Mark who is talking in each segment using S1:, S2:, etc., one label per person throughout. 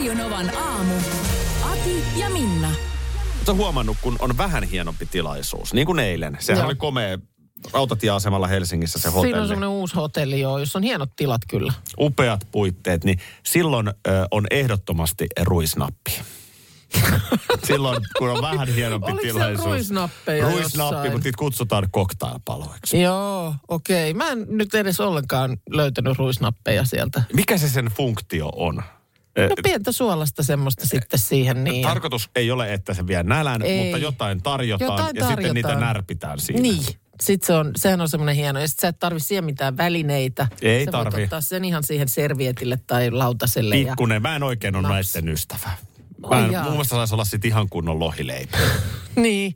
S1: Radionovan aamu. Ati ja Minna.
S2: Oletko huomannut, kun on vähän hienompi tilaisuus, niin kuin eilen. Sehän
S3: Joo.
S2: oli komea rautatieasemalla Helsingissä se hotelli.
S3: Siinä on semmoinen uusi hotelli, joo, jossa on hienot tilat kyllä.
S2: Upeat puitteet, niin silloin ö, on ehdottomasti ruisnappi. silloin, kun on vähän hienompi
S3: Oliko siellä
S2: tilaisuus.
S3: ruisnappeja
S2: Ruisnappi,
S3: jossain?
S2: mutta niitä kutsutaan cocktailpaloiksi.
S3: Joo, okei. Mä en nyt edes ollenkaan löytänyt ruisnappeja sieltä.
S2: Mikä se sen funktio on? Ö,
S3: No pientä suolasta semmoista sitten siihen. Niin.
S2: Tarkoitus ei ole, että se vie nälän,
S3: Ei.
S2: mutta jotain tarjotaan
S3: Jotain
S2: ja sitten niitä
S3: tarjotaan.
S2: närpitään siinä.
S3: Niin. Sitten se on, sehän on semmoinen hieno. Ja sit sä et tarvi siihen mitään välineitä.
S2: Ei
S3: sä
S2: tarvi.
S3: voit ottaa sen ihan siihen servietille tai lautaselle. Ja...
S2: Pikkunen, mä en oikein ole
S3: Naps.
S2: naisten ystävä. Mä en,
S3: jaa.
S2: muun muassa saisi olla sit ihan kunnon lohileipä.
S3: Niin.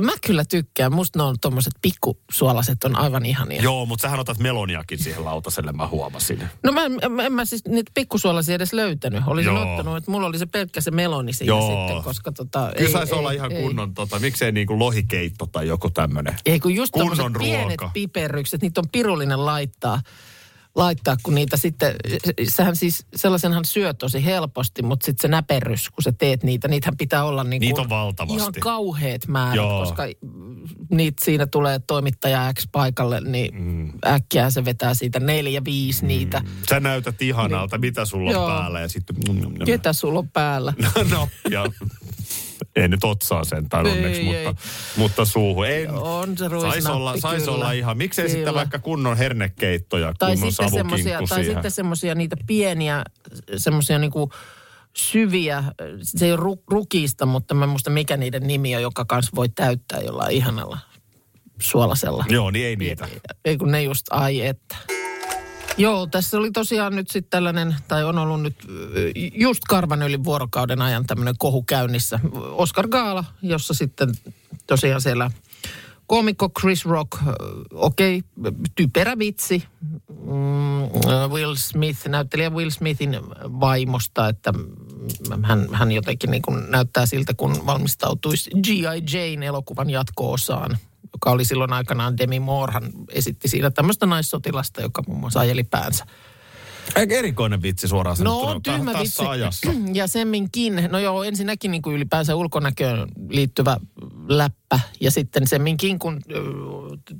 S3: Mä kyllä tykkään. Musta ne on tommoset pikkusuolaset on aivan ihania.
S2: Joo, mutta sähän otat meloniakin siihen lautaselle, mä huomasin.
S3: No mä, en- en mä siis niitä pikkusuolaisia edes löytänyt. Olisin
S2: Joo.
S3: ottanut, että mulla oli se pelkkä se meloni siinä
S2: Joo.
S3: sitten, koska tota...
S2: Kyllä saisi olla ihan
S3: ei.
S2: kunnon, tota, miksei niinku lohikeitto tai joku tämmönen.
S3: Ei kun just
S2: kunnon
S3: pienet piperrykset, niitä on pirullinen laittaa, laittaa, kun niitä sitten, sähän siis sellaisenhan syö tosi helposti, mutta sitten se näperrys, kun sä teet niitä, niitähän pitää olla niin
S2: Niitä on valtavasti.
S3: ihan kauheat määrät,
S2: Joo.
S3: koska niitä siinä tulee toimittaja X paikalle, niin mm. äkkiä se vetää siitä neljä, viisi niitä.
S2: Sä näytät ihanalta, mitä sulla on
S3: Joo.
S2: päällä ja sitten...
S3: Ketä sulla on päällä?
S2: no, ja ei nyt otsaa sentään
S3: Ei,
S2: onneksi,
S3: ei.
S2: mutta, mutta suuhun. Ei,
S3: On se
S2: Saisi olla, sais olla ihan, miksei sitten
S3: Kyllä.
S2: vaikka kunnon hernekeitto ja
S3: Tai
S2: kunnon
S3: sitten semmosia, tai
S2: siihen.
S3: sitten semmosia niitä pieniä, semmosia niinku syviä, se ei ole ru, rukiista, mutta mä muista mikä niiden nimi on, joka kanssa voi täyttää jollain ihanalla suolasella.
S2: Joo, niin ei niitä.
S3: Ei kun ne just, ai että. Joo, tässä oli tosiaan nyt sitten tällainen, tai on ollut nyt ö, just karvan yli vuorokauden ajan tämmöinen kohu käynnissä. Oscar Gaala, jossa sitten tosiaan siellä komikko Chris Rock, ö, okei, okay, typerä vitsi. Mm, ö, Will Smith, näyttelijä Will Smithin vaimosta, että hän, hän jotenkin niin kuin näyttää siltä, kun valmistautuisi G.I. Jane elokuvan jatko-osaan joka oli silloin aikanaan Demi Moorehan esitti siinä tämmöistä naissotilasta, joka muun muassa ajeli päänsä.
S2: Aika erikoinen vitsi suoraan
S3: No on tyhmä
S2: tässä
S3: vitsi.
S2: ajassa.
S3: Ja semminkin, no joo, ensinnäkin niin kuin ylipäänsä ulkonäköön liittyvä läppä. Ja sitten semminkin, kun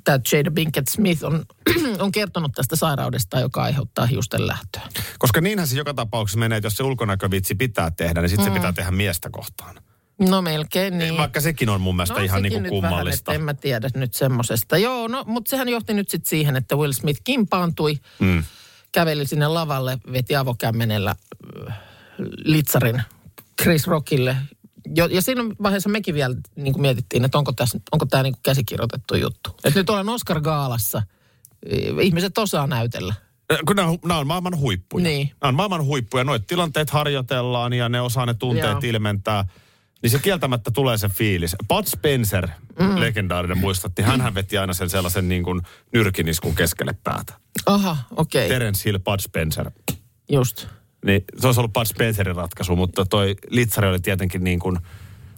S3: tämä Jada Pinkett Smith on, on kertonut tästä sairaudesta, joka aiheuttaa hiusten lähtöä.
S2: Koska niinhän se joka tapauksessa menee, että jos se ulkonäkövitsi pitää tehdä, niin sitten mm. se pitää tehdä miestä kohtaan.
S3: No melkein niin.
S2: Vaikka sekin on mun mielestä
S3: no,
S2: ihan niin kuin kummallista.
S3: Vähän, en mä tiedä nyt semmosesta. Joo, no, mutta sehän johti nyt sitten siihen, että Will Smith kimpaantui,
S2: Mm.
S3: käveli sinne lavalle, veti avokämmenellä äh, litsarin Chris Rockille. Jo, ja siinä vaiheessa mekin vielä niin kuin mietittiin, että onko, tässä, onko tämä niin kuin käsikirjoitettu juttu. Että nyt olen Oscar Gaalassa. Ihmiset osaa näytellä.
S2: Kun nämä, on- nämä on maailman huippuja.
S3: Niin.
S2: Nämä on maailman huippuja. Noit tilanteet harjoitellaan ja ne osaa ne tunteet
S3: Joo.
S2: ilmentää. Niin se kieltämättä tulee se fiilis. Bud Spencer, mm. legendaarinen muistatti, hän veti aina sen sellaisen niin kuin nyrkiniskun keskelle päätä.
S3: Aha, okei. Okay.
S2: Terence Hill, Bud Spencer.
S3: Just.
S2: Niin se olisi ollut Bud Spencerin ratkaisu, mutta toi Litsari oli tietenkin niin kuin...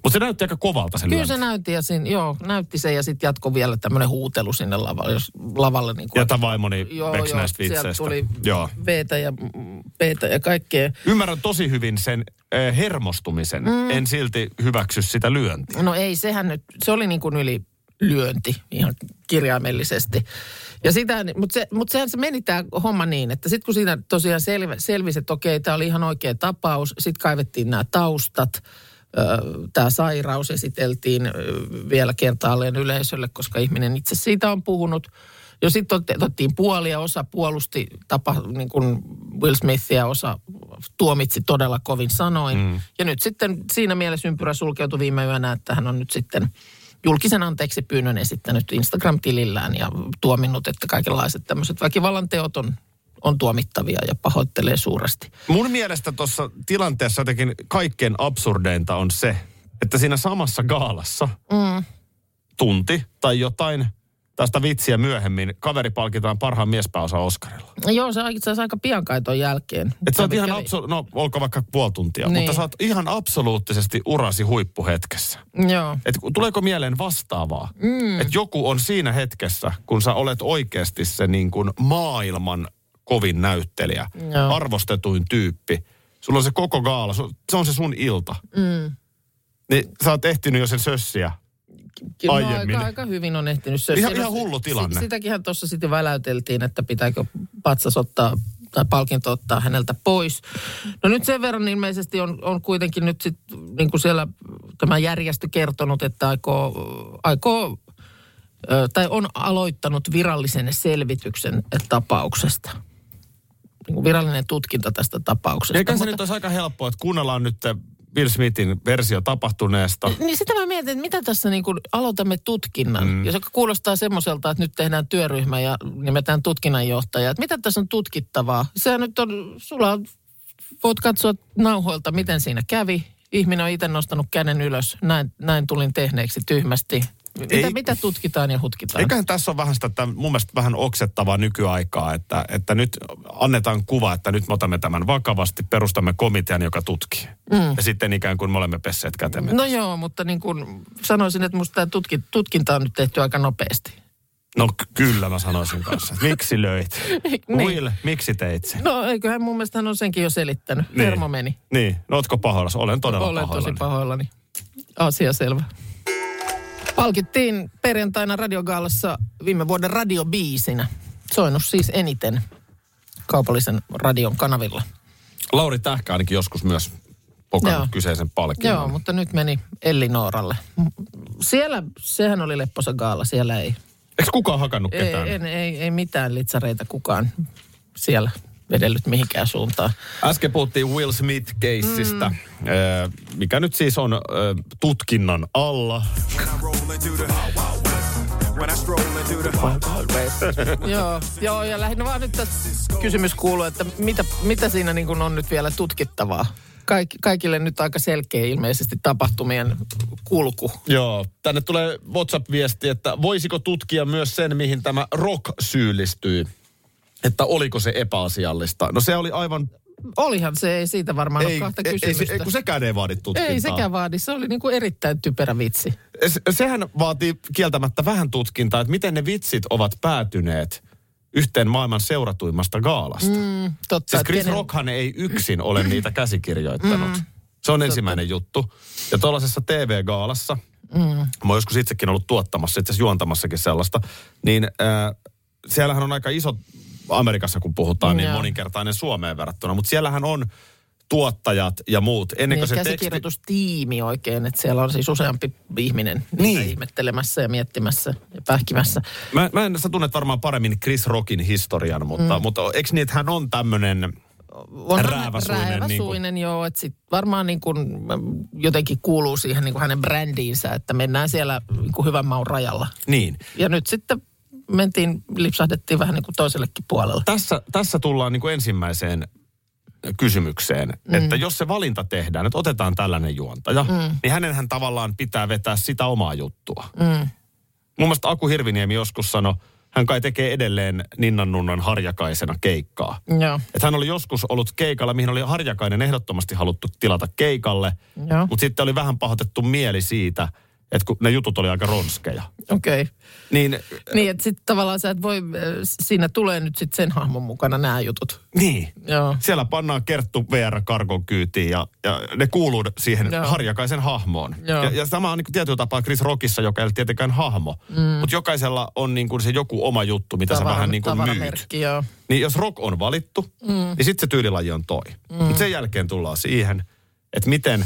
S2: Mutta se näytti aika kovalta se
S3: Kyllä
S2: lyönti.
S3: se näytti, ja siinä, joo, näytti se ja sitten jatkoi vielä tämmöinen huutelu sinne lavalle, jos lavalle niin kuin,
S2: Ja tämä vaimoni
S3: Joo, joo,
S2: näistä vitseistä.
S3: tuli
S2: Joo.
S3: veetä ja peetä ja kaikkea.
S2: Ymmärrän tosi hyvin sen äh, hermostumisen. Mm. En silti hyväksy sitä lyöntiä.
S3: No ei, sehän nyt, se oli niin kuin yli lyönti ihan kirjaimellisesti. Ja sitä, mutta se, mut sehän se meni tämä homma niin, että sitten kun siinä tosiaan selvi, selvisi, että okei, tämä oli ihan oikea tapaus, sitten kaivettiin nämä taustat, tämä sairaus esiteltiin vielä kertaalleen yleisölle, koska ihminen itse siitä on puhunut. Jo sitten otettiin puolia, osa puolusti tapa, niin kuin Will Smithia, osa tuomitsi todella kovin sanoin. Mm. Ja nyt sitten siinä mielessä ympyrä sulkeutui viime yönä, että hän on nyt sitten julkisen anteeksi pyynnön esittänyt Instagram-tilillään ja tuominnut, että kaikenlaiset tämmöiset väkivallan teot on on tuomittavia ja pahoittelee suuresti.
S2: Mun mielestä tuossa tilanteessa jotenkin kaikkein absurdeinta on se, että siinä samassa gaalassa mm. tunti tai jotain tästä vitsiä myöhemmin kaveri palkitaan parhaan miespääosa Oscarilla.
S3: No joo, se on itse asiassa aika pian kai ton jälkeen.
S2: Et sä oot ihan absolu- no olko vaikka puoli tuntia,
S3: Niin.
S2: mutta sä oot ihan absoluuttisesti urasi huippuhetkessä.
S3: Joo.
S2: Et tuleeko mieleen vastaavaa? Mm. Että joku on siinä hetkessä, kun sä olet oikeasti se niin kuin maailman kovin näyttelijä,
S3: Joo.
S2: arvostetuin tyyppi. Sulla on se koko gaala, se on se sun ilta. Mm. Niin sä oot ehtinyt jo sen sössiä.
S3: Kyllä
S2: aiemmin.
S3: aika, aika hyvin on ehtinyt se.
S2: Ihan- ihan hullu tilanne.
S3: Si- sitäkinhän tuossa sitten väläyteltiin, että pitääkö patsas ottaa tai palkinto ottaa häneltä pois. No nyt sen verran ilmeisesti on, on kuitenkin nyt sitten niin kuin siellä tämä järjestö kertonut, että aikoo, aikoo tai on aloittanut virallisen selvityksen tapauksesta. Niin virallinen tutkinta tästä tapauksesta.
S2: Eikä se
S3: Mutta-
S2: nyt olisi aika helppoa, että kuunnellaan nyt Will Smithin versio tapahtuneesta.
S3: Niin sitä mä mietin, että mitä tässä niin kuin aloitamme tutkinnan. Mm. Jos kuulostaa semmoiselta, että nyt tehdään työryhmä ja nimetään tutkinnanjohtaja. Että mitä tässä on tutkittavaa? Sehän nyt on, sulla on, voit katsoa nauhoilta, miten siinä kävi. Ihminen on itse nostanut käden ylös. Näin, näin tulin tehneeksi tyhmästi. Mitä,
S2: Ei-
S3: mitä tutkitaan ja hutkitaan?
S2: Eiköhän tässä ole vähän sitä, että mun mielestä vähän oksettavaa nykyaikaa, että, että nyt annetaan kuva, että nyt me otamme tämän vakavasti, perustamme komitean, joka tutkii. Mm. Ja sitten ikään kuin me olemme pesseet kätemme.
S3: No joo, mutta niin kuin sanoisin, että musta tämä tutki, tutkinta on nyt tehty aika nopeasti.
S2: No ky- kyllä mä sanoisin kanssa. Miksi löit?
S3: Niin.
S2: Will, miksi teit sen?
S3: No eiköhän mun mielestä hän on senkin jo selittänyt.
S2: Niin.
S3: Hermo meni.
S2: Niin, no ootko pahoillasi? Olen todella
S3: Olen tosi
S2: pahoillani.
S3: pahoillani. Asia selvä. Palkittiin perjantaina radiogaalassa viime vuoden radiobiisinä. Soinut siis eniten kaupallisen radion kanavilla.
S2: Lauri Tähkä ainakin joskus myös pokannut
S3: Joo.
S2: kyseisen palkinnon.
S3: Joo, mutta nyt meni Elli Nooralle. Siellä, sehän oli lepposa gaala, siellä ei,
S2: Eikö kukaan hakannut
S3: ei,
S2: ketään?
S3: ei, ei, ei mitään litsareita kukaan siellä vedellyt mihinkään suuntaan.
S2: Äsken puhuttiin Will Smith-keissistä, mm. mikä nyt siis on tutkinnan alla.
S3: joo, joo, ja lähinnä vaan nyt tässä kysymys kuuluu, että mitä, mitä siinä niin kuin on nyt vielä tutkittavaa? Kaik, kaikille nyt aika selkeä ilmeisesti tapahtumien kulku.
S2: Joo, tänne tulee WhatsApp-viesti, että voisiko tutkia myös sen, mihin tämä Rock syyllistyy. Että oliko se epäasiallista. No se oli aivan...
S3: Olihan se, ei siitä varmaan ole kahta
S2: ei, ei,
S3: kysymystä.
S2: ei, kun sekään ei vaadi tutkintaa.
S3: ei sekään vaadi, se oli niin kuin erittäin typerä vitsi.
S2: Se, sehän vaatii kieltämättä vähän tutkintaa, että miten ne vitsit ovat päätyneet yhteen maailman seuratuimmasta gaalasta. Mm,
S3: totta,
S2: siis Chris
S3: kenen-
S2: Rockhan ei yksin ole niitä käsikirjoittanut. Mm, se on ensimmäinen juttu. Ja tuollaisessa TV-gaalassa, mm. mä oon joskus itsekin ollut tuottamassa, itse asiassa juontamassakin sellaista, niin äh, siellähän on aika iso, Amerikassa kun puhutaan, niin
S3: Joo.
S2: moninkertainen Suomeen verrattuna, mutta siellähän on tuottajat ja muut. Ennen
S3: Niin,
S2: kuin se teksti...
S3: käsikirjoitustiimi oikein, että siellä on siis useampi ihminen
S2: Niin.
S3: ihmettelemässä ja miettimässä ja pähkimässä.
S2: Mä, mä en, sä tunnet varmaan paremmin Chris Rockin historian, mutta, mm. mutta eikö niin, että hän on tämmöinen
S3: On
S2: Rääväsuinen,
S3: rääväsuinen niin joo, että sit varmaan niin kuin, jotenkin kuuluu siihen niin kuin hänen brändiinsä, että mennään siellä niin kuin hyvän maun rajalla.
S2: niin.
S3: Ja nyt sitten mentiin, lipsahdettiin vähän niin kuin toisellekin puolelle.
S2: Tässä, tässä tullaan niin kuin ensimmäiseen kysymykseen, mm. että jos se valinta tehdään, että otetaan tällainen juontaja, mm. niin hänenhän tavallaan pitää vetää sitä omaa juttua. Mm. Mun mielestä Aku Hirviniemi joskus sanoi, hän kai tekee edelleen Ninnan Nunnan harjakaisena keikkaa.
S3: Joo,
S2: Että hän oli joskus ollut keikalla, mihin oli harjakainen ehdottomasti haluttu tilata keikalle,
S3: Joo.
S2: mutta sitten oli vähän pahoitettu mieli siitä, että kun ne jutut oli aika ronskeja.
S3: okei. Okay.
S2: Niin,
S3: Niin, että sitten tavallaan sä et voi, äh, siinä tulee nyt sitten sen hahmon mukana nämä jutut.
S2: niin.
S3: Joo.
S2: Siellä pannaan Kerttu VR-karkon kyytiin ja, ja ne kuuluu siihen
S3: Joo.
S2: harjakaisen hahmoon.
S3: Joo.
S2: Ja, ja sama on niin tietyllä tapaa Chris Rockissa, joka ei ole tietenkään hahmo. Mm. Mutta jokaisella on niin kuin se joku oma juttu, mitä sä vähän niin kuin myyt.
S3: joo.
S2: Niin jos rock on valittu, mm. niin sitten se tyylilaji on toi. Mm. Mutta sen jälkeen tullaan siihen, että miten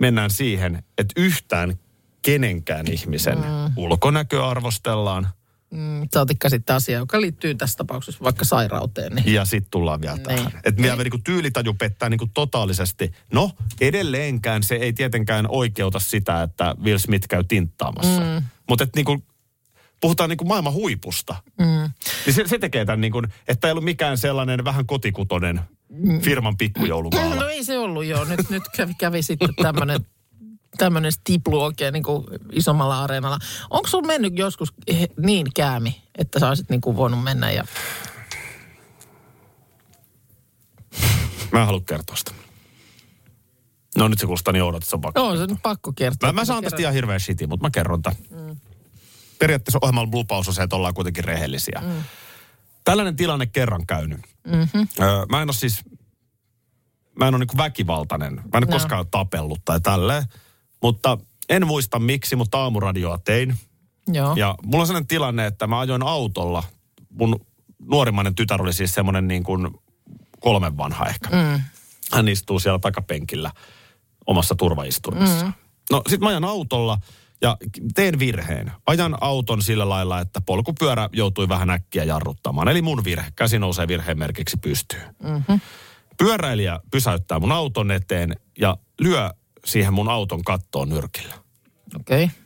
S2: mennään siihen, että yhtään kenenkään ihmisen mm. ulkonäköä arvostellaan.
S3: Mm, saatikka sitten asia, joka liittyy tässä tapauksessa vaikka sairauteen. Niin.
S2: Ja sitten tullaan vielä
S3: Niin.
S2: tähän. Että vielä niinku tyylitaju pettää niinku totaalisesti. No, edelleenkään se ei tietenkään oikeuta sitä, että Will Smith käy tinttaamassa. Mm. Mutta niinku, puhutaan niin kuin maailman huipusta. Mm. Niin se, se tekee tämän niin kuin, että ei ollut mikään sellainen vähän kotikutonen firman pikkujoulugaala.
S3: No ei se ollut joo. Nyt, nyt kävi, kävi sitten tämmöinen tämmöinen stiplu oikein niin kuin isommalla areenalla. Onko sulla mennyt joskus he- niin käämi, että sä olisit niin kuin voinut mennä ja...
S2: Mä en halua kertoa sitä. No nyt se kuulostaa niin oudolta, että se on pakko.
S3: No, on se nyt pakko kertoa.
S2: Mä, mä saan tästä ihan hirveän shitin, mutta mä kerron tämän. Mm. Periaatteessa ohjelman lupaus on se, että ollaan kuitenkin rehellisiä. Mm. Tällainen tilanne kerran käynyt. Mm-hmm. Öö, mä en ole siis, mä en ole niin väkivaltainen. Mä en
S3: Joo.
S2: koskaan tapellut tai tälleen. Mutta en muista miksi, mutta aamuradioa tein.
S3: Joo.
S2: Ja mulla on sellainen tilanne, että mä ajoin autolla. Mun nuorimmainen tytär oli siis semmoinen niin kuin kolmen vanha ehkä. Mm. Hän istuu siellä takapenkillä omassa turvaistumassa. Mm. No sit mä ajan autolla ja teen virheen. Ajan auton sillä lailla, että polkupyörä joutui vähän äkkiä jarruttamaan. Eli mun virhe. Käsi nousee virheen merkiksi pystyyn. Mm-hmm. Pyöräilijä pysäyttää mun auton eteen ja lyö siihen mun auton kattoon nyrkillä.
S3: Okei. Okay.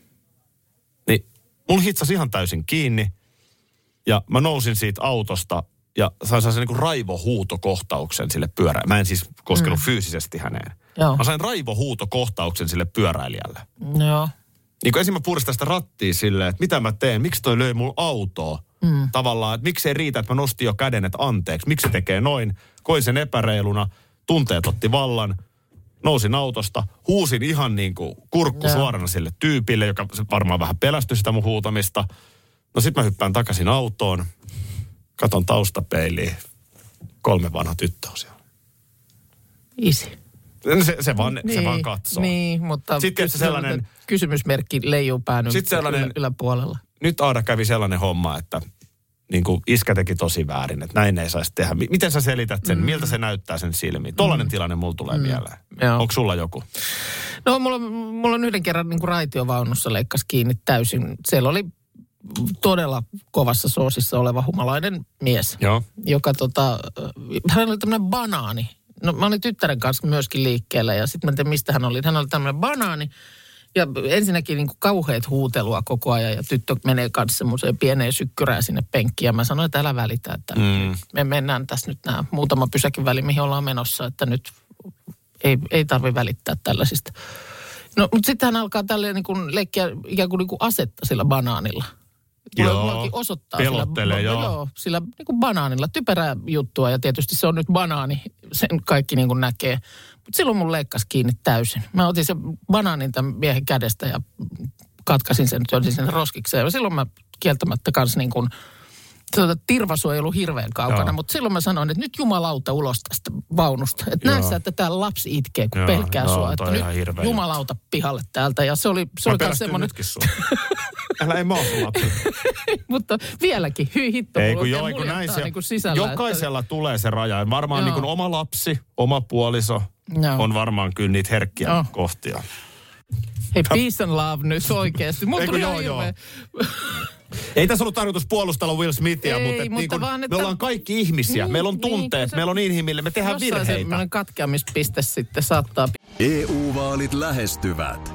S2: Niin mulla hitsasi ihan täysin kiinni ja mä nousin siitä autosta ja sain sellaisen niin raivohuutokohtauksen sille pyörä. Mä en siis koskenut mm. fyysisesti häneen.
S3: Joo.
S2: Mä sain raivohuutokohtauksen sille pyöräilijälle.
S3: Joo.
S2: Niin kuin esimerkiksi mä puristan sitä rattia silleen, että mitä mä teen, miksi toi löi mun autoa. Mm. Tavallaan, että miksi ei riitä, että mä nostin jo käden, että anteeksi, miksi se tekee noin. Koin sen epäreiluna, tunteet otti vallan, nousin autosta, huusin ihan niin kuin kurkku
S3: Joo.
S2: suorana sille tyypille, joka varmaan vähän pelästyi sitä mun huutamista. No sit mä hyppään takaisin autoon, katon taustapeiliin, kolme vanha tyttö on siellä.
S3: Easy.
S2: Se, se, vaan, se vaan katsoo.
S3: Niin, mutta
S2: Sitten se sellainen-
S3: kysymysmerkki leijuu pään yl-
S2: Sitten sellainen-
S3: ylä, yläpuolella.
S2: nyt Aada kävi sellainen homma, että niin kuin iskä teki tosi väärin, että näin ei saisi tehdä. Mi- Miten sä selität sen? Mm. Miltä se näyttää sen silmiin? Tollainen mm. tilanne mulla tulee mm. mieleen.
S3: Joo.
S2: Onko sulla joku?
S3: No mulla, on- mulla on yhden kerran niin kuin raitiovaunussa leikkas kiinni täysin. Siellä oli todella kovassa soosissa oleva humalainen mies,
S2: Joo.
S3: joka tota, hän oli tämmöinen banaani. No mä olin tyttären kanssa myöskin liikkeellä ja sitten mä en tiedä mistä hän oli. Hän oli tämmöinen banaani ja ensinnäkin niin kuin kauheat huutelua koko ajan ja tyttö menee kanssa semmoiseen pieneen sykkyrään sinne penkkiin. Ja mä sanoin, että älä välitä, että mm. me mennään tässä nyt nämä muutama pysäkin väli, mihin ollaan menossa, että nyt ei, ei tarvi välittää tällaisista. No, mutta sitten hän alkaa tälleen niin kuin leikkiä ikään kuin, niin kuin asetta sillä banaanilla.
S2: Joo.
S3: osoittaa
S2: Pelottelee,
S3: sillä,
S2: joo.
S3: joo. sillä niin kuin banaanilla. Typerää juttua ja tietysti se on nyt banaani, sen kaikki niin kuin näkee. Mutta silloin mun leikkas kiinni täysin. Mä otin sen banaanin tämän miehen kädestä ja katkasin sen, työnsin sen roskikseen. Ja silloin mä kieltämättä kanssa niin kuin, tuota, tirvasuojelu hirveän kaukana,
S2: Joo.
S3: mutta silloin mä sanoin, että nyt jumalauta ulos tästä vaunusta. Että näe sä, että täällä lapsi itkee, kun
S2: Joo,
S3: pelkää
S2: joo,
S3: sua. Että nyt jumalauta pihalle täältä. Ja se oli, se
S2: Mä
S3: oli myös semmoinen.
S2: Älä ei mä
S3: mutta vieläkin, hyi hitto.
S2: Ei kun joo, ei kun näin se,
S3: niin kuin sisällä,
S2: jokaisella tulee se raja. Varmaan
S3: Joo.
S2: niin kuin oma lapsi, oma puoliso
S3: Joo.
S2: on varmaan kyllä niitä herkkiä
S3: Joo.
S2: kohtia.
S3: Hei, peace and love nyt oikeasti. Mulla tuli
S2: joo, joo. Ei tässä ollut tarkoitus puolustella Will Smithia,
S3: Ei,
S2: mutta,
S3: mutta
S2: niin
S3: vaan, että-
S2: me ollaan kaikki ihmisiä.
S3: Niin,
S2: meillä on
S3: niin,
S2: tunteet,
S3: kyllä se-
S2: meillä on inhimillinen, me tehdään
S3: Jossain
S2: virheitä.
S3: semmoinen katkeamispiste sitten saattaa
S4: EU-vaalit lähestyvät.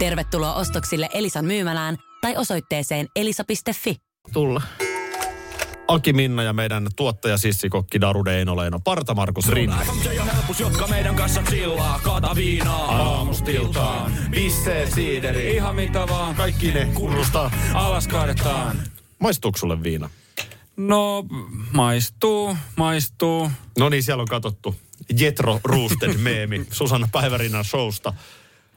S5: Tervetuloa ostoksille Elisan myymälään tai osoitteeseen elisa.fi.
S3: tulla.
S2: Aki Minna ja meidän tuottaja Sissikokki Darude Einoleino, Parta Markus Rinne.
S6: Se jo helpus, jotka meidän kanssa chillaa. Kaata viinaa aamustiltaan.
S2: Pisseet, siideri.
S6: Ihan mitä vaan.
S2: Kaikki ne kunnosta.
S6: Alas kaadetaan.
S2: Maistuuko sulle viina?
S7: No, maistuu, maistuu.
S2: No niin, siellä on katsottu Jetro Roosted meemi Susanna Päivärinnan showsta.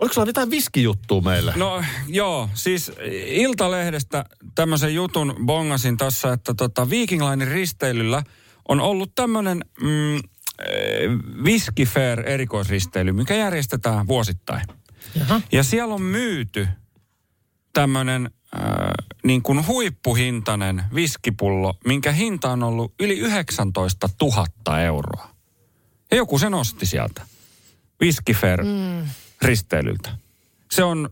S2: Oliko sulla jotain viskijuttua meille?
S7: No joo, siis Iltalehdestä tämmöisen jutun bongasin tossa, että tota Viking Linein risteilyllä on ollut tämmöinen mm, Whisky Fair erikoisristeily, mikä järjestetään vuosittain.
S3: Jaha.
S7: Ja siellä on myyty tämmöinen äh, niin kuin huippuhintainen viskipullo, minkä hinta on ollut yli 19 000 euroa. Ja joku se nosti sieltä. Whisky Fair mm. Risteilyltä. Se on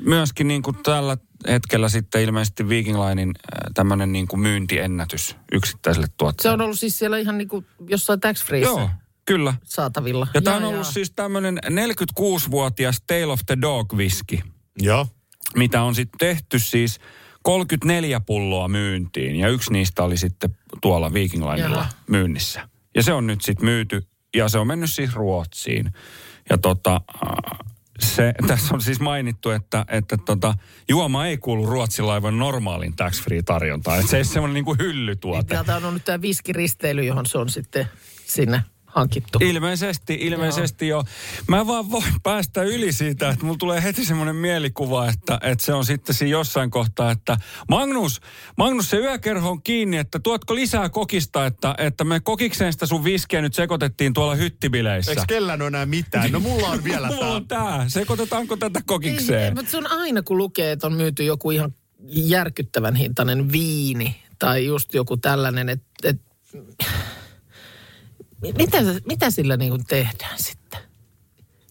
S7: myöskin niin kuin tällä hetkellä sitten ilmeisesti Viking Linein äh, tämmöinen niin kuin myyntiennätys yksittäiselle
S3: Se
S7: tuotteelle.
S3: on ollut siis siellä ihan niin kuin jossain tax
S7: Joo, kyllä.
S3: saatavilla.
S7: Ja tämä on ollut siis tämmöinen 46-vuotias Tale of the Dog whisky,
S2: Joo.
S7: mitä on sitten tehty siis 34 pulloa myyntiin. Ja yksi niistä oli sitten tuolla Viking Linella myynnissä. Ja se on nyt sitten myyty ja se on mennyt siis Ruotsiin. Ja tota, se, tässä on siis mainittu, että, että tota, juoma ei kuulu Ruotsin laivan normaalin tax-free tarjontaan. Että se ei ole semmoinen niin kuin hyllytuote.
S3: Täältä on nyt tämä viskiristeily, johon se on sitten sinne hankittu.
S7: Ilmeisesti, ilmeisesti jo. Mä vaan voin päästä yli siitä, että mulla tulee heti semmoinen mielikuva, että, että se on sitten siinä jossain kohtaa, että Magnus, Magnus se yökerho on kiinni, että tuotko lisää kokista, että, että me kokikseen sitä sun viskiä nyt sekoitettiin tuolla hyttibileissä.
S2: Eikö kellään ole enää mitään? No mulla on vielä
S7: Mulla
S2: tää.
S7: on tää. Sekoitetaanko tätä
S3: Ei,
S7: kokikseen?
S3: mutta se on aina, kun lukee, että on myyty joku ihan järkyttävän hintainen viini tai just joku tällainen, että et, mitä, mitä sillä niin kuin tehdään sitten?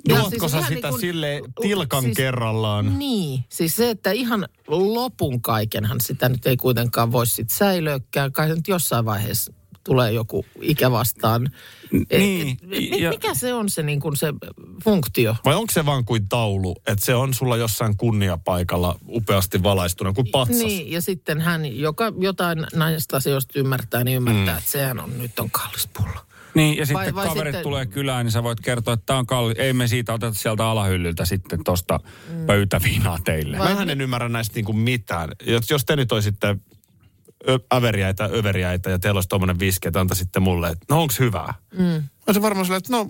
S2: Juotko
S3: siis
S2: sä sitä
S3: niin kuin-
S2: sille tilkan
S3: siis-
S2: kerrallaan?
S3: Niin, siis se, että ihan lopun kaikenhan sitä nyt ei kuitenkaan voi sitten säilöökään. Kai nyt jossain vaiheessa tulee joku ikä vastaan. E-
S7: Niin,
S3: et- mi-
S7: ja-
S3: mikä se on se, niin kuin se funktio?
S2: Vai onko se vaan kuin taulu, että se on sulla jossain kunniapaikalla upeasti valaistuna kuin patsas?
S3: Niin, ja sitten hän, joka jotain näistä asioista ymmärtää, niin ymmärtää, mm. että sehän on, nyt on kallis pullo.
S7: Niin, ja sitten
S3: Vai- vai
S7: kaverit
S3: sitten-
S7: tulee kylään, niin sä voit kertoa, että tämä on kalli. Ei me siitä oteta sieltä alahyllyltä sitten tosta
S3: Mm.
S7: pöytäviinaa teille.
S3: Vai-
S2: Mähän en ymmärrä näistä niinku mitään. Jos, jos te nyt olisitte ö, äveriäitä, överiäitä ja teillä olisi tuommoinen viski, että antaisitte mulle, että no onks hyvää? Mm. Olisin varmaan silleen, että no,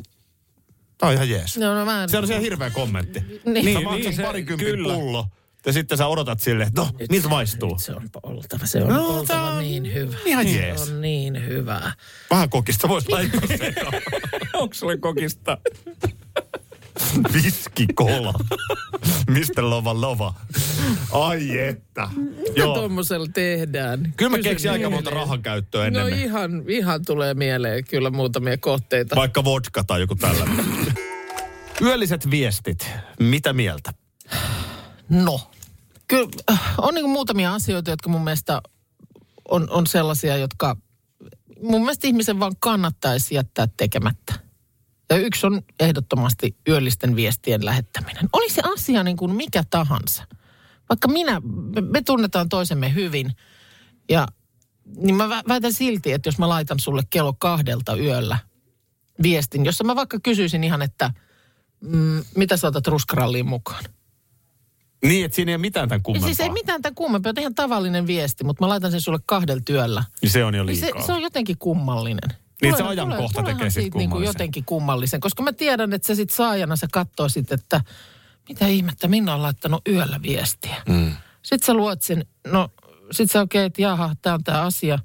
S2: tää on ihan jees.
S3: No, no mä en...
S2: Se on siellä hirveä kommentti.
S3: Niin.
S2: Sä
S7: Niin, niin, se-
S2: parikympin
S7: kyllä.
S2: pullo. Ja sitten sä odotat silleen, että no, miltä maistuu?
S3: Se on oltava, se on
S2: No,
S3: oltava
S2: on
S3: niin hyvä.
S2: ihan
S3: Se
S2: jees.
S3: on niin hyvä.
S2: Vähän kokista voisi laittaa sekaan.
S7: Onko sulle kokista?
S2: Viskikola. Mistä lova lova? Ai että.
S3: Mitä
S2: Joo.
S3: tuommoisella tehdään?
S2: Kyllä mä
S3: Kysy
S2: keksin aika
S3: mieleen.
S2: monta rahan käyttöä ennen.
S3: No
S2: No
S3: ihan, ihan tulee mieleen kyllä muutamia kohteita.
S2: Vaikka vodka tai joku tällainen. Yölliset viestit. Mitä mieltä?
S3: No, kyllä äh, on niin muutamia asioita, jotka mun mielestä on, on sellaisia, jotka mun mielestä ihmisen vaan kannattaisi jättää tekemättä. Ja yksi on ehdottomasti yöllisten viestien lähettäminen. Oli se asia niin kuin mikä tahansa. Vaikka minä, me, tunnetaan toisemme hyvin ja niin mä vä- väitän silti, että jos mä laitan sulle kello kahdelta yöllä viestin, jossa mä vaikka kysyisin ihan, että mm, mitä sä otat ruskaralliin mukaan.
S2: Niin, että siinä ei ole mitään tämän
S3: Ja
S2: kummempaa.
S3: siis ei mitään tämän kummempaa, ihan tavallinen viesti, mutta mä laitan sen sulle kahdella työllä.
S2: Niin se on jo
S3: Niin se,
S2: liikaa.
S3: se on jotenkin kummallinen.
S2: Niin, se ajankohta
S3: tulee-
S2: tekee
S3: tuleehan
S2: sit
S3: siitä niinku jotenkin kummallisen, koska mä tiedän, että sä sit saajana sä katsoisit, että mitä ihmettä, Minna on laittanut yöllä viestiä. Mm. Sitten sä luot sen, no sit sä okei, okay, että jaha, tää on tää asia.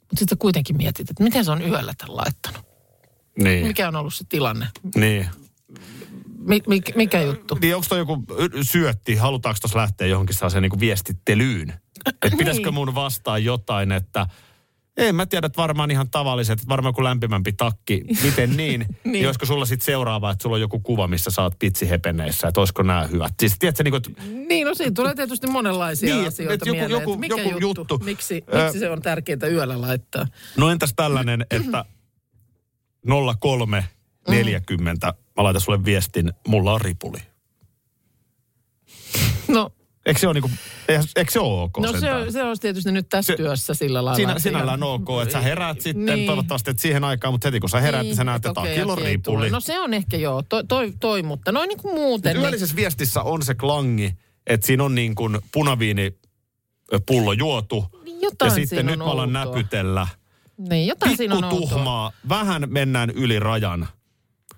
S3: Mutta sitten sä kuitenkin mietit, että miten se on yöllä tämän laittanut.
S2: Niin.
S3: Mikä on ollut se tilanne?
S2: Niin.
S3: Mi, mi, mikä juttu?
S2: Niin onko toi joku syötti, halutaanko tuossa lähteä johonkin sellaiseen niin viestittelyyn? Että pitäisikö
S3: Niin.
S2: mun vastaa jotain, että ei mä tiedä, että varmaan ihan tavalliset, että varmaan joku lämpimämpi takki, miten niin? niin.
S3: Niin.
S2: Olisiko sulla sitten seuraava, että sulla on joku kuva, missä sä oot pitsihepeneissä, että olisiko nämä hyvät? Siis tiedätkö, niin kuin,
S3: Niin, no siinä tulee tietysti monenlaisia
S2: Niin,
S3: asioita
S2: että joku-
S3: mieleen,
S2: joku-
S3: että mikä
S2: joku
S3: juttu,
S2: juttu.
S3: Miksi,
S2: Ö,
S3: miksi se on tärkeää yöllä laittaa.
S2: no entäs tällainen, että 03 40, mä laitan sulle viestin, mulla on ripuli.
S3: No,
S2: Eikö se ole, niin kuin, eikö se ole ok
S3: no se, on- se olisi tietysti nyt tässä
S2: Se-
S3: työssä sillä lailla.
S2: Sinällään
S3: ihan-
S2: ok, että sä heräät sitten
S3: Niin.
S2: toivottavasti että siihen aikaan, mutta heti kun sä heräät, niin, sä näet, että takilla on ripuli.
S3: No se on ehkä joo, toi, toi, toi mutta noin niin kuin muuten. Niin,
S2: Yöllisessä viestissä on se klangi, että siinä on niin kuin punaviini pullo juotu.
S3: Jotain
S2: ja sitten nyt
S3: on
S2: mä alan näpytellä.
S3: Niin, jotain siinä on
S2: Pikku
S3: outoa.
S2: tuhmaa, vähän mennään yli rajan.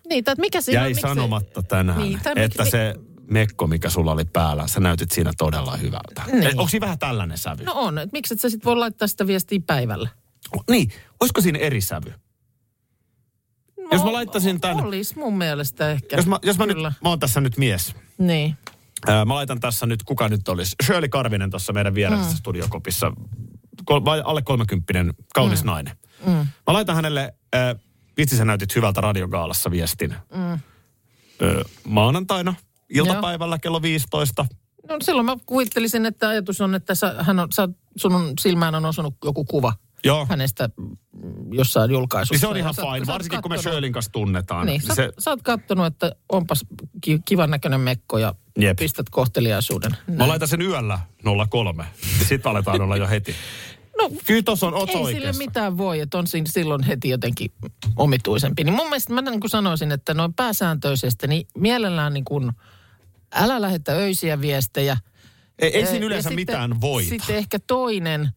S3: Niin, tai että mikä siinä
S2: Jäi
S3: miksi-
S2: sanomatta tänään,
S3: Niin, tai
S2: että
S3: mik-
S2: se mekko, mikä sulla oli päällä, sä näytit siinä todella hyvältä.
S3: Niin.
S2: Onko siinä vähän tällainen sävy?
S3: No on, että miksi et sä sit voi laittaa sitä viestiä päivällä?
S2: Niin, olisiko siinä eri sävy? Jos mä laittaisin tän-
S3: Olisi mun mielestä ehkä.
S2: Jos mä, jos mä nyt, mä oon tässä nyt mies.
S3: Niin.
S2: Ää, mä laitan tässä nyt, kuka nyt olisi? Shirley Karvinen tuossa meidän vieressä mm. studiokopissa. Kol, alle kolmekymppinen, kaunis mm. nainen. Mm. Mä laitan hänelle, äh, vitsi sä näytit hyvältä radiogaalassa viestin. Mm. Ö, maanantaina iltapäivällä kello 15.
S3: No silloin mä kuvittelisin, että ajatus on, että sä, hän on, sä, sun silmään on osunut joku kuva
S2: Joo.
S3: hänestä mm, jossain julkaisussa.
S2: Niin se on ihan fine,
S3: sä
S2: varsinkin kun me Shirleyn kanssa tunnetaan.
S3: Niin, sä,
S2: se,
S3: sä oot kattonut, että onpas ki- kivan näköinen mekko ja
S2: Jep.
S3: pistät kohteliaisuuden.
S2: mä laitan sen yöllä 03. Sitten aletaan olla jo heti.
S3: No,
S2: Kyllä tossa on, oot
S3: ei sille mitään voi, että on siinä silloin heti jotenkin omituisempi. Niin mun mielestä mä niin kuin sanoisin, että noin pääsääntöisesti, niin mielellään niin kuin, älä lähetä öisiä viestejä.
S2: Ei, ei
S3: Ja-
S2: siinä
S3: ja
S2: yleensä
S3: sitten-
S2: mitään voita.
S3: Sitten ehkä toinen,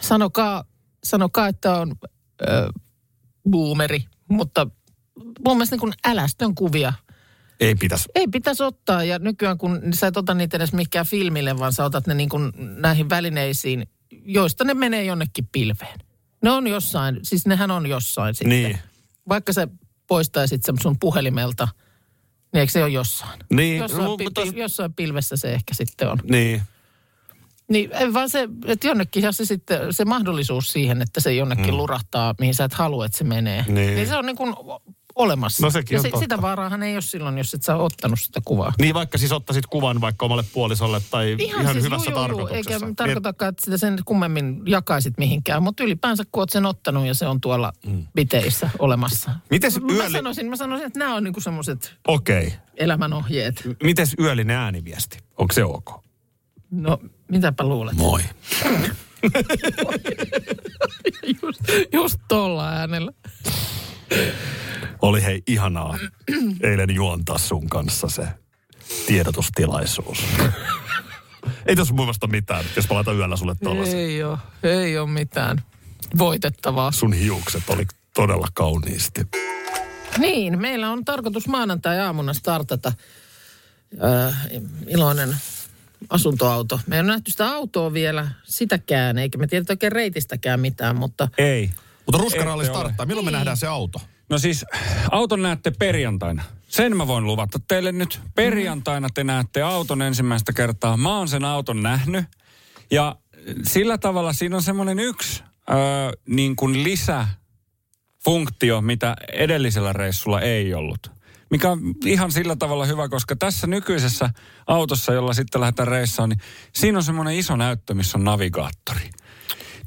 S3: sanokaa, sanokaa että on ö, boomeri, mutta mun mielestä niin kuin älästön kuvia
S2: Ei pitäisi.
S3: ei pitäisi ottaa ja nykyään kun sä et ota niitä edes mikään filmille, vaan sä otat ne niin kuin näihin välineisiin, joista ne menee jonnekin pilveen. Ne on jossain, siis nehän on jossain sitten.
S2: Niin.
S3: Vaikka sä poistaisit sen sun puhelimelta, niin eikö se ole jossain?
S2: Niin,
S3: Jossain,
S2: no,
S3: pi-
S2: mutta-
S3: pi- jossain pilvessä se ehkä sitten on.
S2: Niin.
S3: Niin vaan se, että jonnekin se sitten, se mahdollisuus siihen, että se jonnekin mm. lurahtaa, mihin sä et halua, että se menee.
S2: Niin.
S3: niin se on niin kuin olemassa.
S2: No sekin
S3: ja
S2: on
S3: se,
S2: totta.
S3: sitä vaaraahan ei ole silloin, jos et sä ottanut sitä kuvaa.
S2: Niin vaikka siis ottaisit kuvan vaikka omalle puolisolle tai ihan, ihan
S3: siis,
S2: hyvässä
S3: juu, juu,
S2: tarkoituksessa.
S3: Eikä
S2: Niin,
S3: tarkoitakaan, että sitä sen kummemmin jakaisit mihinkään, mutta ylipäänsä kun oot sen ottanut ja se on tuolla mm. biteissä olemassa.
S2: Mites
S3: Mä
S2: yöli...
S3: sanoisin, mä sanoisin, että nämä on niinku semmoiset.
S2: Okay.
S3: elämänohjeet.
S2: Mites yöllinen ääniviesti? Onko se ok?
S3: No, mitäpä luulet?
S2: Moi.
S3: Just, just tolla äänellä.
S2: Oli hei ihanaa eilen juontaa sun kanssa se tiedotustilaisuus. Ei tässä mun mielestä mitään, jos mä laitan yöllä sulle tollasen.
S3: Ei ole, ei ole mitään voitettavaa.
S2: Sun hiukset oli todella kauniisti.
S3: Niin, meillä on tarkoitus maanantai-aamuna startata äh, iloinen asuntoauto. Me ei ole nähty sitä autoa vielä, sitäkään, eikä me tiedetä oikein reitistäkään mitään, mutta
S7: Ei.
S2: Mutta ruskaralli starttaa. Milloin me nähdään se auto?
S7: No siis auton näette perjantaina. Sen mä voin luvata teille nyt. Perjantaina te näette auton ensimmäistä kertaa. Mä oon sen auton nähnyt. Ja sillä tavalla siinä on semmoinen yksi öö, niin kuin lisäfunktio, mitä edellisellä reissulla ei ollut. Mikä on ihan sillä tavalla hyvä, koska tässä nykyisessä autossa, jolla sitten lähdetään reissaan, niin siinä on semmoinen iso näyttö, missä on navigaattori.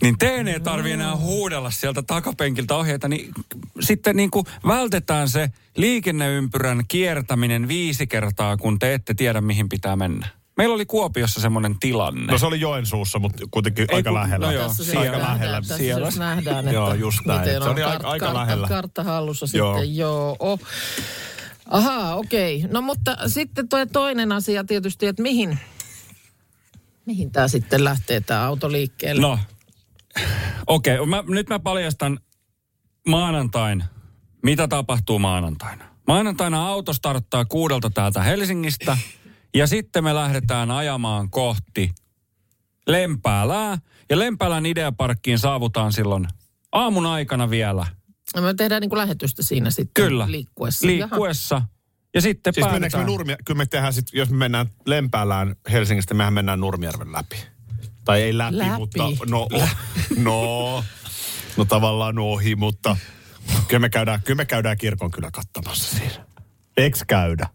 S7: Niin teen ei tarvi enää huudella sieltä takapenkiltä ohjeita, niin sitten niin kuin vältetään se liikenneympyrän kiertäminen viisi kertaa, kun te ette tiedä, mihin pitää mennä. Meillä oli Kuopiossa semmoinen tilanne.
S2: No se oli Joensuussa, mutta kuitenkin
S7: Ei
S2: aika
S7: kun-
S2: lähellä.
S7: no joo,
S3: tässä
S7: siellä-
S3: siis
S2: aika
S3: nähdään,
S2: lähellä.
S3: Tässä
S7: Siellä.
S3: siis nähdään, että
S2: Joo, just näin.
S3: miten
S2: Se oli
S3: on
S2: aika- aika
S3: kartta,
S2: lähellä.
S3: Kartta hallussa
S2: Joo.
S3: sitten, joo. Oh. Ahaa, okei. No mutta sitten tuo toinen asia tietysti, että mihin, mihin tämä sitten lähtee tämä auto liikkeelle?
S7: No, okei. Okay. Mä, nyt mä paljastan maanantain. Mitä tapahtuu maanantaina? Maanantaina auto starttaa kuudelta täältä Helsingistä. Ja sitten me lähdetään ajamaan kohti Lempäälää. Ja Lempäälän ideaparkkiin saavutaan silloin aamun aikana vielä.
S3: No, Me tehdään niin kuin lähetystä siinä sitten
S7: Kyllä.
S3: liikkuessa. Jaha.
S7: Liikkuessa. Ja sitten
S2: Siis mennäänkö me
S7: päätetään.
S2: Nurmi, kyllä me tehdään sit, jos me mennään Lempäälään Helsingistä, mehän mennään Nurmijärven läpi. Tai ei läpi,
S3: Läpi.
S2: mutta no, oh, no, no tavallaan ohi, mutta kyllä me käydään, kyllä me käydään kirkon kyllä katsomassa siinä. Eks käydä?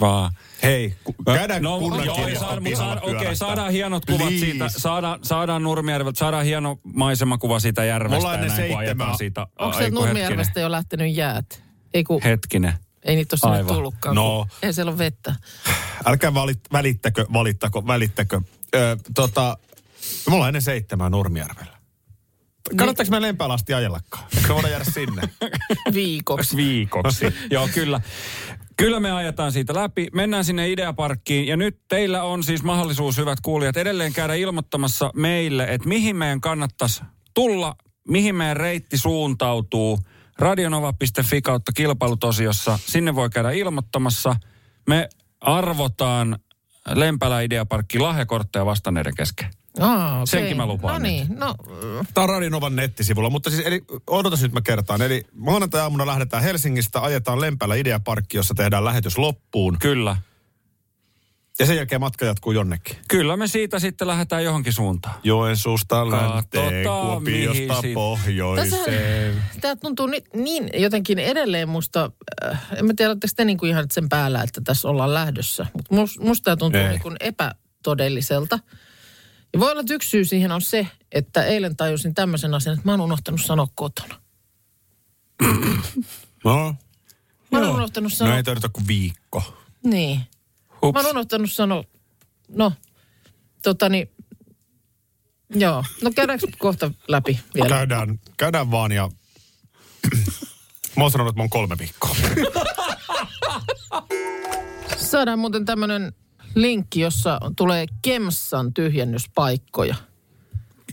S7: Vaan.
S2: Hei, ku, käydään
S7: no,
S2: kunnan
S7: joo,
S2: kirkon
S7: saada, mutta saada, okei, saadaan hienot kuvat
S2: Please.
S7: siitä, saadaan, saadaan Nurmijärveltä, saadaan hieno maisemakuva siitä järvestä
S2: Mulla on ne seitsemän-
S7: siitä.
S3: Onko se Nurmijärvestä jo lähtenyt jäät? Ei kun,
S7: Hetkinen.
S3: Ei niitä ole sinne
S7: Aivan.
S3: tullutkaan.
S2: No.
S3: Ei siellä ole vettä.
S2: Älkää valit, välittäkö, valittako, välittäkö. Ö, tota, me ollaan ennen seitsemää Nurmijärvellä. Kannattaako me Lempäälä asti ajellakaan? Eikö me voida jäädä sinne?
S3: Viikoksi.
S7: Viikoksi. Joo, kyllä. Kyllä me ajetaan siitä läpi. Mennään sinne Ideaparkkiin ja nyt teillä on siis mahdollisuus, hyvät kuulijat, edelleen käydä ilmoittamassa meille, että mihin meidän kannattaisi tulla, mihin meidän reitti suuntautuu. Radionova.fi kautta kilpailutosiossa. Sinne voi käydä ilmoittamassa. Me arvotaan Lempälä Ideaparkki lahjakortteja vastanneiden kesken.
S3: Aa, okei.
S7: Senkin mä lupaan
S3: No niin, no
S2: Tämä on Radinovan nettisivulla, mutta siis eli, odotas nyt mä kertaan. Eli maanantai-aamuna lähdetään Helsingistä, ajetaan Lempälä Ideaparkki, jossa tehdään lähetys loppuun.
S7: Kyllä.
S2: Ja sen jälkeen matka jatkuu jonnekin.
S7: Kyllä me siitä sitten lähdetään johonkin suuntaan.
S2: Joensuusta länteen, Kuopiosta pohjoiseen.
S3: tämä tuntuu ni, niin jotenkin edelleen musta, äh, en mä tiedä, oletteko te niin kuin ihan sen päällä, että tässä ollaan lähdössä. Mutta mus, musta tämä tuntuu
S2: Ei.
S3: niin kuin epätodelliselta. Ja voi olla, että yksi syy siihen on se, että eilen tajusin tämmöisen asian, että mä oon unohtanut sanoa kotona.
S2: No,
S3: Mä oon unohtanut sanoa,
S2: no ei tarvita kuin viikko.
S3: niin.
S7: Hups.
S3: Mä oon unohtanut sanoa, no, totani, joo. No käydäänkö kohta läpi vielä?
S2: Käydään, käydään vaan ja... mä oon sanonut, että mä oon kolme viikkoa.
S3: Saadaan muuten tämmöinen linkki, jossa tulee Kemsan tyhjennyspaikkoja.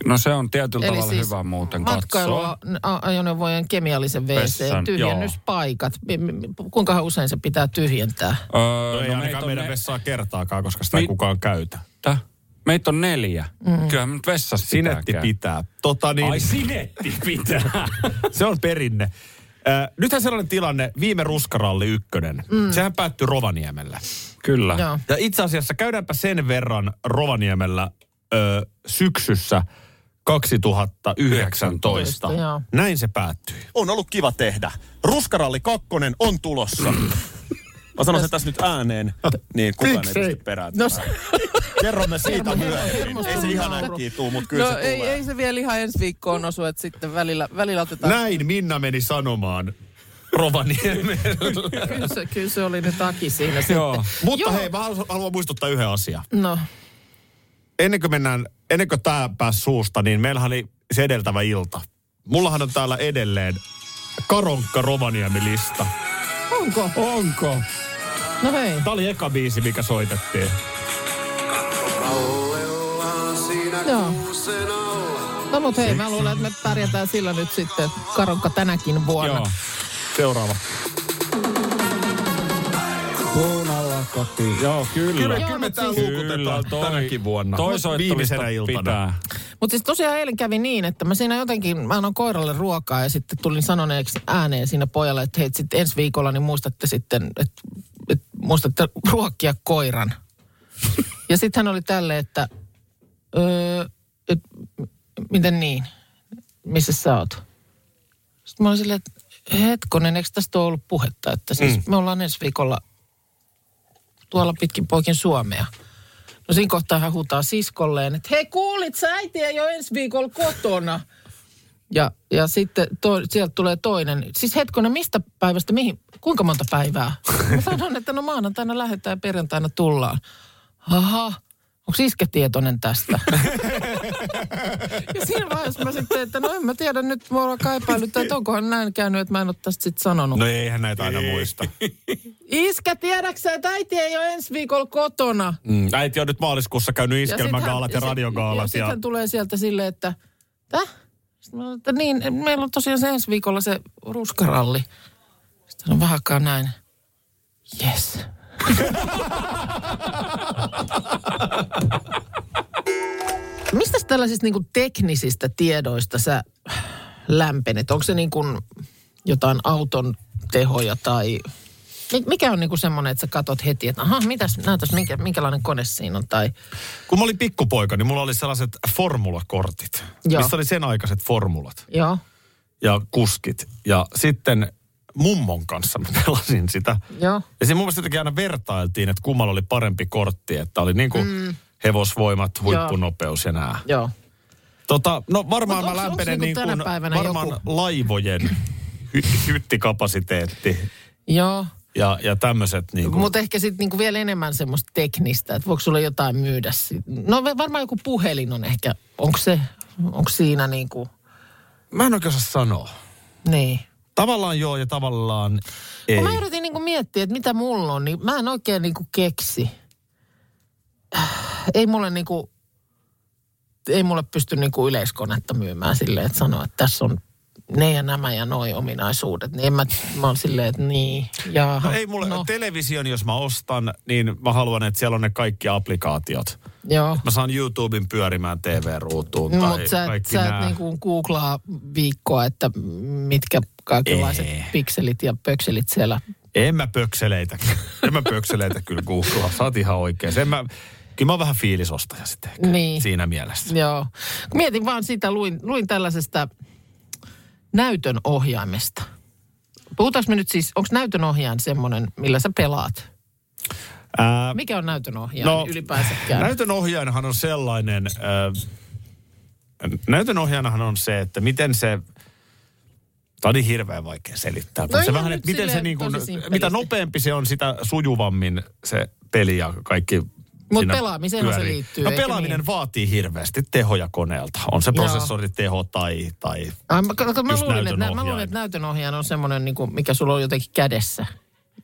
S7: No se on tietyllä
S3: Eli
S7: tavalla
S3: siis
S7: hyvä muuten katsoa.
S3: matkailuajoneuvojen kemiallisen
S7: Vessan,
S3: WC tyhjennyspaikat. Kuinka usein se pitää tyhjentää?
S7: Öö,
S2: No ei
S7: no
S2: ainakaan meidän
S7: ne,
S2: vessaa kertaakaan, koska sitä ei kukaan käytä.
S7: Tä? meitä on neljä. Mm. Kyllähän me nyt vessassa
S2: Sinetti
S7: pitää.
S2: pitää. Tota niin,
S7: Ai sinetti pitää.
S2: se on perinne. Äh, nythän sellainen tilanne, viime ruskaralli ykkönen, mm. sehän päättyi Rovaniemellä.
S7: Kyllä.
S3: Joo.
S2: Ja itse asiassa käydäänpä sen verran Rovaniemellä ö, syksyssä 2019.
S3: Joo.
S2: Näin se päättyi.
S8: On ollut kiva tehdä. Ruskaralli kakkonen on tulossa. Mä sanon sen tässä nyt ääneen, niin kukaan
S3: Miksi
S8: ei pysty.
S3: No,
S8: Kerromme siitä
S3: Hermo-
S8: myöhemmin. Ei se ihan äkkiä tuu, mutta kyllä
S3: no
S8: se
S3: ei,
S8: tulee.
S3: ei se vielä ihan ensi viikkoon osu, että sitten välillä, välillä otetaan.
S2: Näin Minna meni sanomaan Rovaniemellä.
S3: Kyllä se, kyllä se oli nyt Aki siinä
S7: Joo.
S3: sitten.
S2: Mutta
S3: Joo.
S2: hei, mä haluan, haluan muistuttaa yhden asian.
S3: No,
S2: Ennen kuin mennään, ennen kuin tää pääsi suusta, niin meillähän oli se edeltävä ilta. Mullahan on täällä edelleen Karonkka Rovaniemi-lista.
S3: onko?
S7: Onko?
S3: No hei.
S2: Tää oli eka biisi, mikä soitettiin.
S3: Joo. No mut hei, mä luulen, että me pärjätään sillä nyt sitten Karonkka tänäkin vuonna.
S7: Joo.
S2: Seuraava.
S7: Kotiin. Joo, kyllä.
S2: Kyllä,
S3: Joo,
S2: kyllä me tää
S3: siis-
S2: luukutetaan
S7: toi-
S2: tänäkin vuonna.
S7: Toi soittolista
S2: Viimeisenä iltana.
S7: pitää.
S3: Mutta siis tosiaan eilen kävi niin, että mä siinä jotenkin, mä annan koiralle ruokaa ja sitten tulin sanoneeksi ääneen siinä pojalle, että hei sitten ensi viikolla niin muistatte sitten, että, että muistatte ruokkia koiran. ja sitten hän oli tälle, että öö, et, miten niin? Missä sä oot? Sitten mä olin silleen, että hetkonen, eikö tästä ole ollut puhetta, että siis mm. me ollaan ensi viikolla tuolla pitkin poikin Suomea. No siinä kohtaa hän huutaa siskolleen, että hei kuulit, sä äiti ei ole ensi viikolla kotona. Ja, ja sitten to, sieltä tulee toinen. Siis hetkonen, mistä päivästä, mihin, kuinka monta päivää? Mä sanon, että no maanantaina lähdetään ja perjantaina tullaan. Aha, onko iskä tietoinen tästä? ja siinä vaiheessa mä sitten, että no en mä tiedä nyt, mä oon kaipaillut, että onkohan näin käynyt, että mä en ole tästä sitten sanonut.
S2: No eihän näitä aina muista.
S3: Iskä, tiedäksä, että äiti ei ole ensi viikolla kotona?
S2: Mm. Äiti on nyt maaliskuussa käynyt
S3: Ja
S2: iskelmägaalat ja,
S3: hän-
S2: radiogaalat.
S3: Ja
S2: Ja,
S3: sitten tulee sieltä silleen, että, täh? Sanoin, että niin, meillä on tosiaan se ensi viikolla se ruskaralli. Sitten on aikaa näin. Yes. Mistä tällaisista niin teknisistä tiedoista sä lämpenet? Onko se niin kuin jotain auton tehoja tai... Mi- Mikä on niinku semmoinen, että sä katot heti, että aha, mitäs, näytäs, minkä, minkälainen kone siinä on, tai
S2: kun mä olin pikkupoika, niin mulla oli sellaiset formulakortit.
S3: Joo.
S2: Missä oli sen aikaiset formulat
S3: joo,
S2: ja kuskit. Ja sitten mummon kanssa mä pelasin sitä.
S3: joo.
S2: Ja siinä mun mielestä aina vertailtiin, että kummalla oli parempi kortti. Että oli niin kuin mm. Hevosvoimat, huippunopeus ja nää.
S3: Joo.
S2: Tota, no varmaan
S3: Mut
S2: mä lämpenen
S3: niinku
S2: niin kuin, varmaan
S3: joku-
S2: laivojen hy- hyttikapasiteetti
S3: Joo.
S2: ja, ja tämmöiset niin kuin,
S3: Mutta ehkä sitten niinku vielä enemmän semmoista teknistä, että voiko sulla jotain myydä siitä. No varmaan joku puhelin on ehkä, onko se, onko siinä niinku,
S2: Mä en oikein osaa sanoa.
S3: niin.
S2: Tavallaan joo ja tavallaan ei.
S3: Kun mä yritin niinku miettiä, että mitä mulla on, niin mä en oikein niinku keksi. Ei mulle niinku, ei mulle pysty niinku yleiskonetta myymään silleen, että sanoa, että tässä on ne ja nämä ja noi ominaisuudet. Niin en mä, mä oon silleen, että niin, jaha.
S2: No ei mulle, no. television jos mä ostan, niin mä haluan, että siellä on ne kaikki applikaatiot.
S3: Joo.
S2: Mä saan YouTuben pyörimään TV-ruutuun tai
S3: Mutta sä, et-
S2: kaikki
S3: sä et
S2: nää.
S3: niinku googlaa viikkoa, että mitkä kaikenlaiset
S2: Ei.
S3: pikselit ja pökselit siellä.
S2: En mä pökseleitä. En mä pökseleitä kyllä googlaa. Sä oot ihan oikein. Sen mä, kyllä mä oon vähän fiilisostaja sitten ehkä
S3: Niin.
S2: siinä mielessä.
S3: Joo. Mietin vaan sitä, luin, luin tällaisesta näytön ohjaimesta. Puhutaanko me nyt siis, onko näytön ohjaajan semmoinen, millä sä pelaat?
S2: Ää,
S3: Mikä on näytön ohjaaja no, ylipäänsäkään?
S2: Näytön ohjaajanahan on sellainen, äh, näytön ohjaajanahan on se, että miten se, tämä on niin hirveän vaikea selittää.
S3: No
S2: se vähän, että miten se niin kuin, mitä nopeampi se on, sitä sujuvammin se peli ja kaikki
S3: Mut
S2: siinä
S3: pelaamiseenhan se liittyy,
S2: No pelaaminen
S3: niin?
S2: vaatii hirveästi tehoja koneelta. On se prosessoriteho tai, tai
S3: Ai, mä, mä,
S2: just
S3: luulin, että, mä luulin, että näytön ohjaaja on semmoinen, niin kuin, mikä sulla on jotenkin kädessä,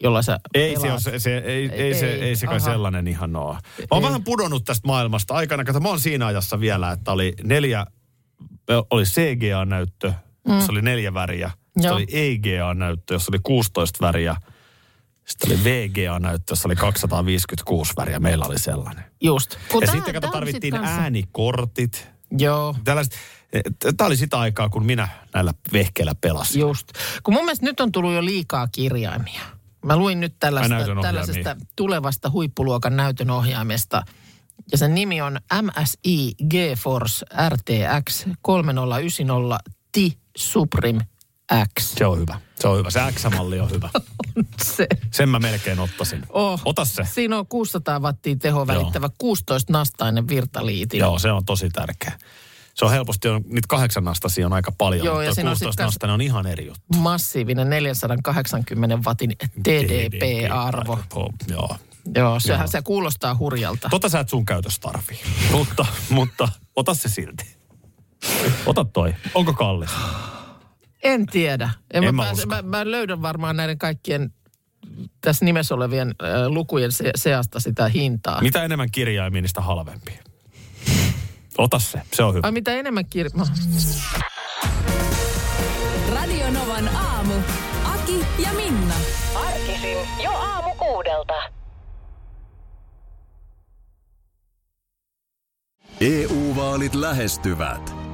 S3: jolla sä
S2: Ei se, ole, se, se, ei, ei, se,
S3: Ei,
S2: ei se kai sellainen ihan ole. Mä oon
S3: Ei.
S2: vähän pudonnut tästä maailmasta aikana. Kato, mä oon siinä ajassa vielä, että oli neljä, oli CGA-näyttö, mm. se oli neljä väriä.
S3: Joo.
S2: oli EGA-näyttö, jossa oli 16 väriä. Sitten oli VGA-näyttö, jossa oli 256 väriä. Meillä oli sellainen.
S3: Just. Kun
S2: ja
S3: tää-
S2: sitten kato, tarvittiin
S3: sit
S2: äänikortit.
S3: Joo.
S2: Tällaiset. Tämä oli sitä aikaa, kun minä näillä vehkeillä pelasin.
S3: Just. Kun mun mielestä nyt on tullut jo liikaa kirjaimia. Mä luin nyt
S2: Ai,
S3: tällaista, tällaisesta tulevasta huippuluokan näytön ohjaimesta. Ja sen nimi on MSI GeForce RTX 3090 Ti Supreme X.
S2: Se on hyvä. Se on hyvä. Se X-malli on hyvä.
S3: Se.
S2: Sen mä melkein ottaisin.
S3: Oh.
S2: Ota se.
S3: Siinä on 600 wattia teho välittävä 16 nastainen virtaliiti.
S2: Joo, se on tosi tärkeä. Se on helposti, on, niitä kahdeksan nastasia on aika paljon,
S3: Joo,
S2: mutta
S3: ja
S2: toi
S3: siinä on sit
S2: 16
S3: kans-
S2: nastainen on ihan eri juttu.
S3: Massiivinen 480 watin TDP-arvo.
S2: Joo.
S3: Joo, sehän
S2: Joo.
S3: se kuulostaa hurjalta.
S2: Tota sä et sun käytössä tarvii, mutta, mutta ota se silti. Ota toi. Onko kallis?
S3: En tiedä. En,
S2: En
S3: mä,
S2: mä
S3: mä, mä löydän varmaan näiden kaikkien tässä nimessä olevien äh, lukujen se, seasta sitä hintaa.
S2: Mitä enemmän kirjaimia, niin sitä halvempi. Ota se, se on hyvä.
S3: Ai mitä enemmän kir...
S1: Radio Novan aamu. Aki ja Minna.
S5: Arkisin jo aamu kuudelta.
S4: EU-vaalit lähestyvät.